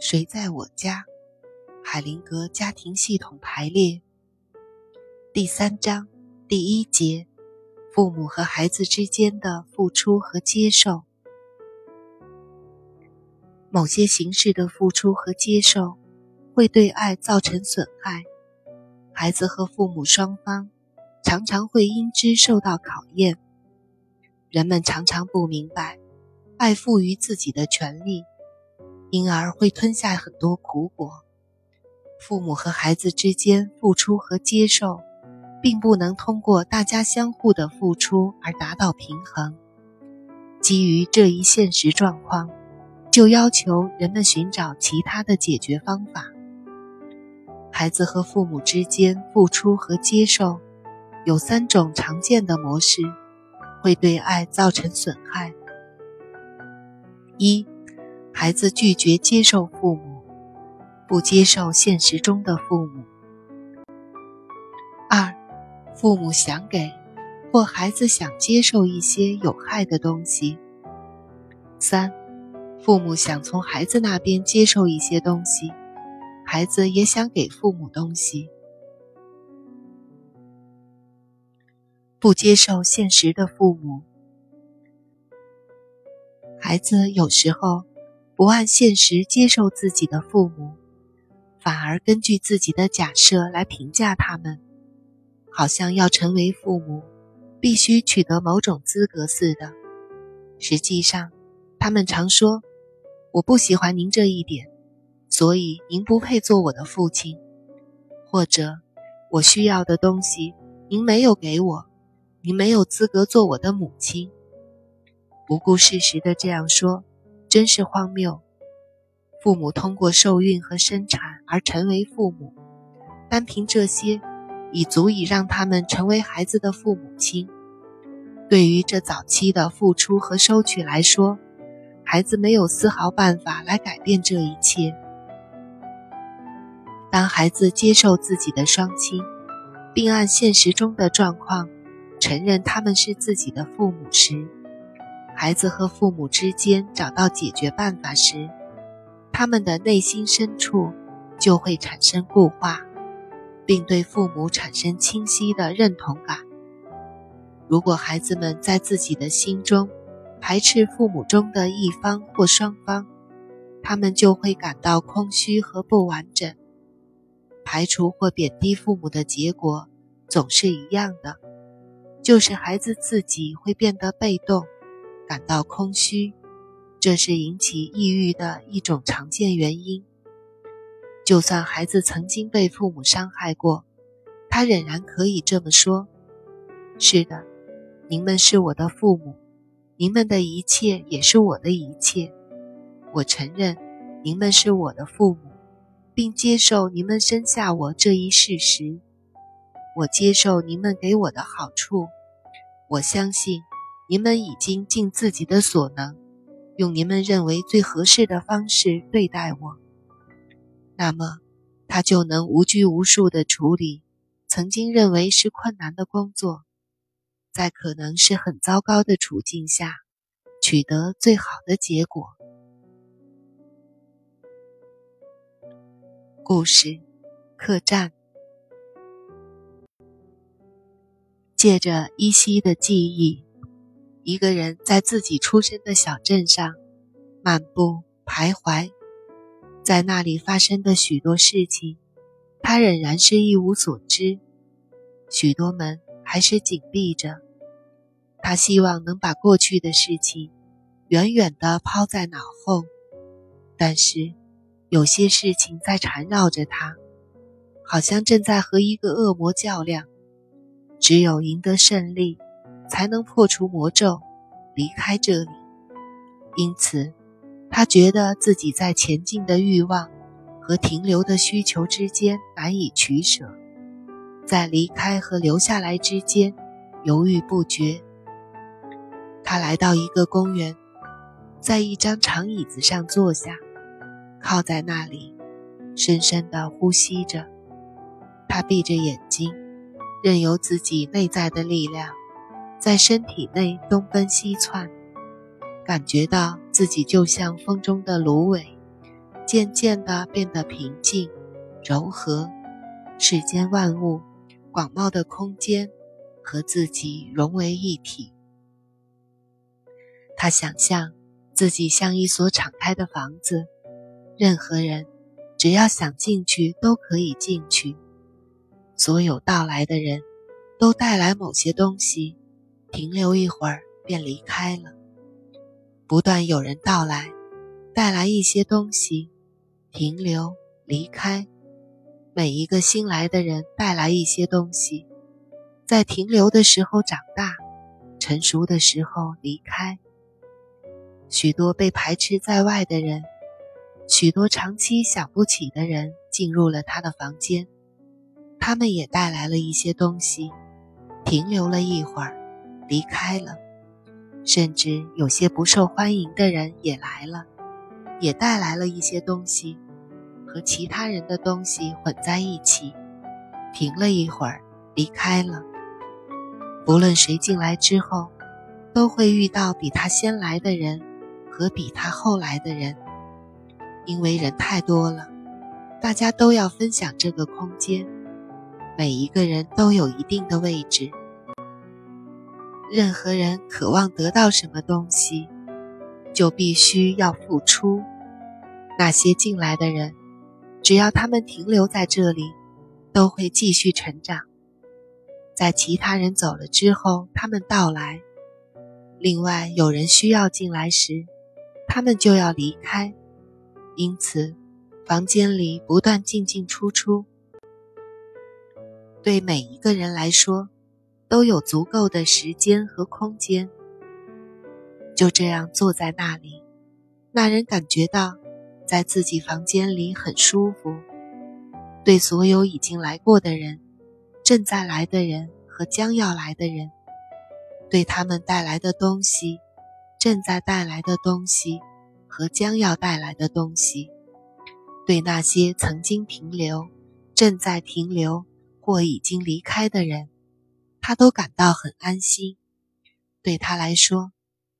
谁在我家？海灵格家庭系统排列第三章第一节：父母和孩子之间的付出和接受。某些形式的付出和接受会对爱造成损害，孩子和父母双方常常会因之受到考验。人们常常不明白爱赋予自己的权利。因而会吞下很多苦果。父母和孩子之间付出和接受，并不能通过大家相互的付出而达到平衡。基于这一现实状况，就要求人们寻找其他的解决方法。孩子和父母之间付出和接受，有三种常见的模式，会对爱造成损害。一。孩子拒绝接受父母，不接受现实中的父母。二，父母想给，或孩子想接受一些有害的东西。三，父母想从孩子那边接受一些东西，孩子也想给父母东西。不接受现实的父母，孩子有时候。不按现实接受自己的父母，反而根据自己的假设来评价他们，好像要成为父母，必须取得某种资格似的。实际上，他们常说：“我不喜欢您这一点，所以您不配做我的父亲。”或者，“我需要的东西您没有给我，您没有资格做我的母亲。”不顾事实的这样说。真是荒谬！父母通过受孕和生产而成为父母，单凭这些，已足以让他们成为孩子的父母亲。对于这早期的付出和收取来说，孩子没有丝毫办法来改变这一切。当孩子接受自己的双亲，并按现实中的状况承认他们是自己的父母时，孩子和父母之间找到解决办法时，他们的内心深处就会产生固化，并对父母产生清晰的认同感。如果孩子们在自己的心中排斥父母中的一方或双方，他们就会感到空虚和不完整。排除或贬低父母的结果总是一样的，就是孩子自己会变得被动。感到空虚，这是引起抑郁的一种常见原因。就算孩子曾经被父母伤害过，他仍然可以这么说：“是的，您们是我的父母，您们的一切也是我的一切。我承认您们是我的父母，并接受您们生下我这一事实。我接受您们给我的好处。我相信。”你们已经尽自己的所能，用你们认为最合适的方式对待我，那么他就能无拘无束地处理曾经认为是困难的工作，在可能是很糟糕的处境下取得最好的结果。故事，客栈，借着依稀的记忆。一个人在自己出生的小镇上漫步徘徊，在那里发生的许多事情，他仍然是一无所知。许多门还是紧闭着。他希望能把过去的事情远远地抛在脑后，但是有些事情在缠绕着他，好像正在和一个恶魔较量。只有赢得胜利。才能破除魔咒，离开这里。因此，他觉得自己在前进的欲望和停留的需求之间难以取舍，在离开和留下来之间犹豫不决。他来到一个公园，在一张长椅子上坐下，靠在那里，深深地呼吸着。他闭着眼睛，任由自己内在的力量。在身体内东奔西窜，感觉到自己就像风中的芦苇，渐渐地变得平静、柔和，世间万物、广袤的空间和自己融为一体。他想象自己像一所敞开的房子，任何人只要想进去都可以进去。所有到来的人都带来某些东西，停留一会儿便离开了。不断有人到来，带来一些东西，停留离开。每一个新来的人带来一些东西，在停留的时候长大，成熟的时候离开。许多被排斥在外的人，许多长期想不起的人进入了他的房间，他们也带来了一些东西，停留了一会儿，离开了。甚至有些不受欢迎的人也来了，也带来了一些东西，和其他人的东西混在一起，停了一会儿，离开了。不论谁进来之后，都会遇到比他先来的人。和比他后来的人，因为人太多了，大家都要分享这个空间，每一个人都有一定的位置。任何人渴望得到什么东西，就必须要付出。那些进来的人，只要他们停留在这里，都会继续成长。在其他人走了之后，他们到来。另外，有人需要进来时。他们就要离开，因此，房间里不断进进出出。对每一个人来说，都有足够的时间和空间。就这样坐在那里，那人感觉到在自己房间里很舒服。对所有已经来过的人、正在来的人和将要来的人，对他们带来的东西。正在带来的东西和将要带来的东西，对那些曾经停留、正在停留或已经离开的人，他都感到很安心。对他来说，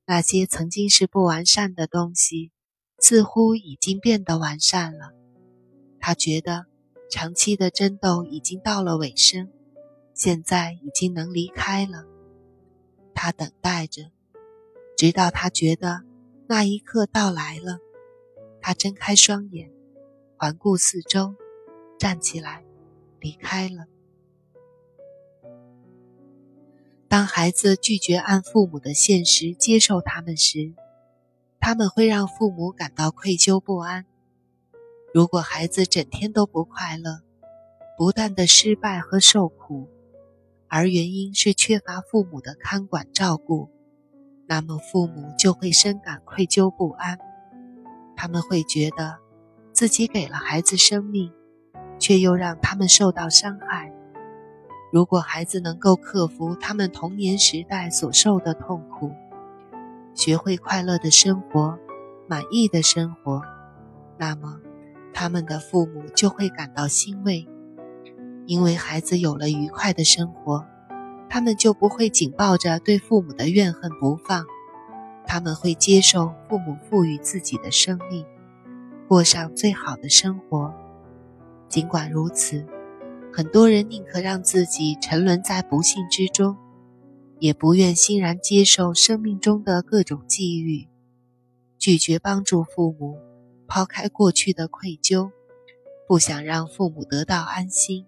那些曾经是不完善的东西，似乎已经变得完善了。他觉得长期的争斗已经到了尾声，现在已经能离开了。他等待着。直到他觉得那一刻到来了，他睁开双眼，环顾四周，站起来，离开了。当孩子拒绝按父母的现实接受他们时，他们会让父母感到愧疚不安。如果孩子整天都不快乐，不断的失败和受苦，而原因是缺乏父母的看管照顾。那么父母就会深感愧疚不安，他们会觉得自己给了孩子生命，却又让他们受到伤害。如果孩子能够克服他们童年时代所受的痛苦，学会快乐的生活、满意的生活，那么他们的父母就会感到欣慰，因为孩子有了愉快的生活。他们就不会紧抱着对父母的怨恨不放，他们会接受父母赋予自己的生命，过上最好的生活。尽管如此，很多人宁可让自己沉沦在不幸之中，也不愿欣然接受生命中的各种际遇，拒绝帮助父母，抛开过去的愧疚，不想让父母得到安心。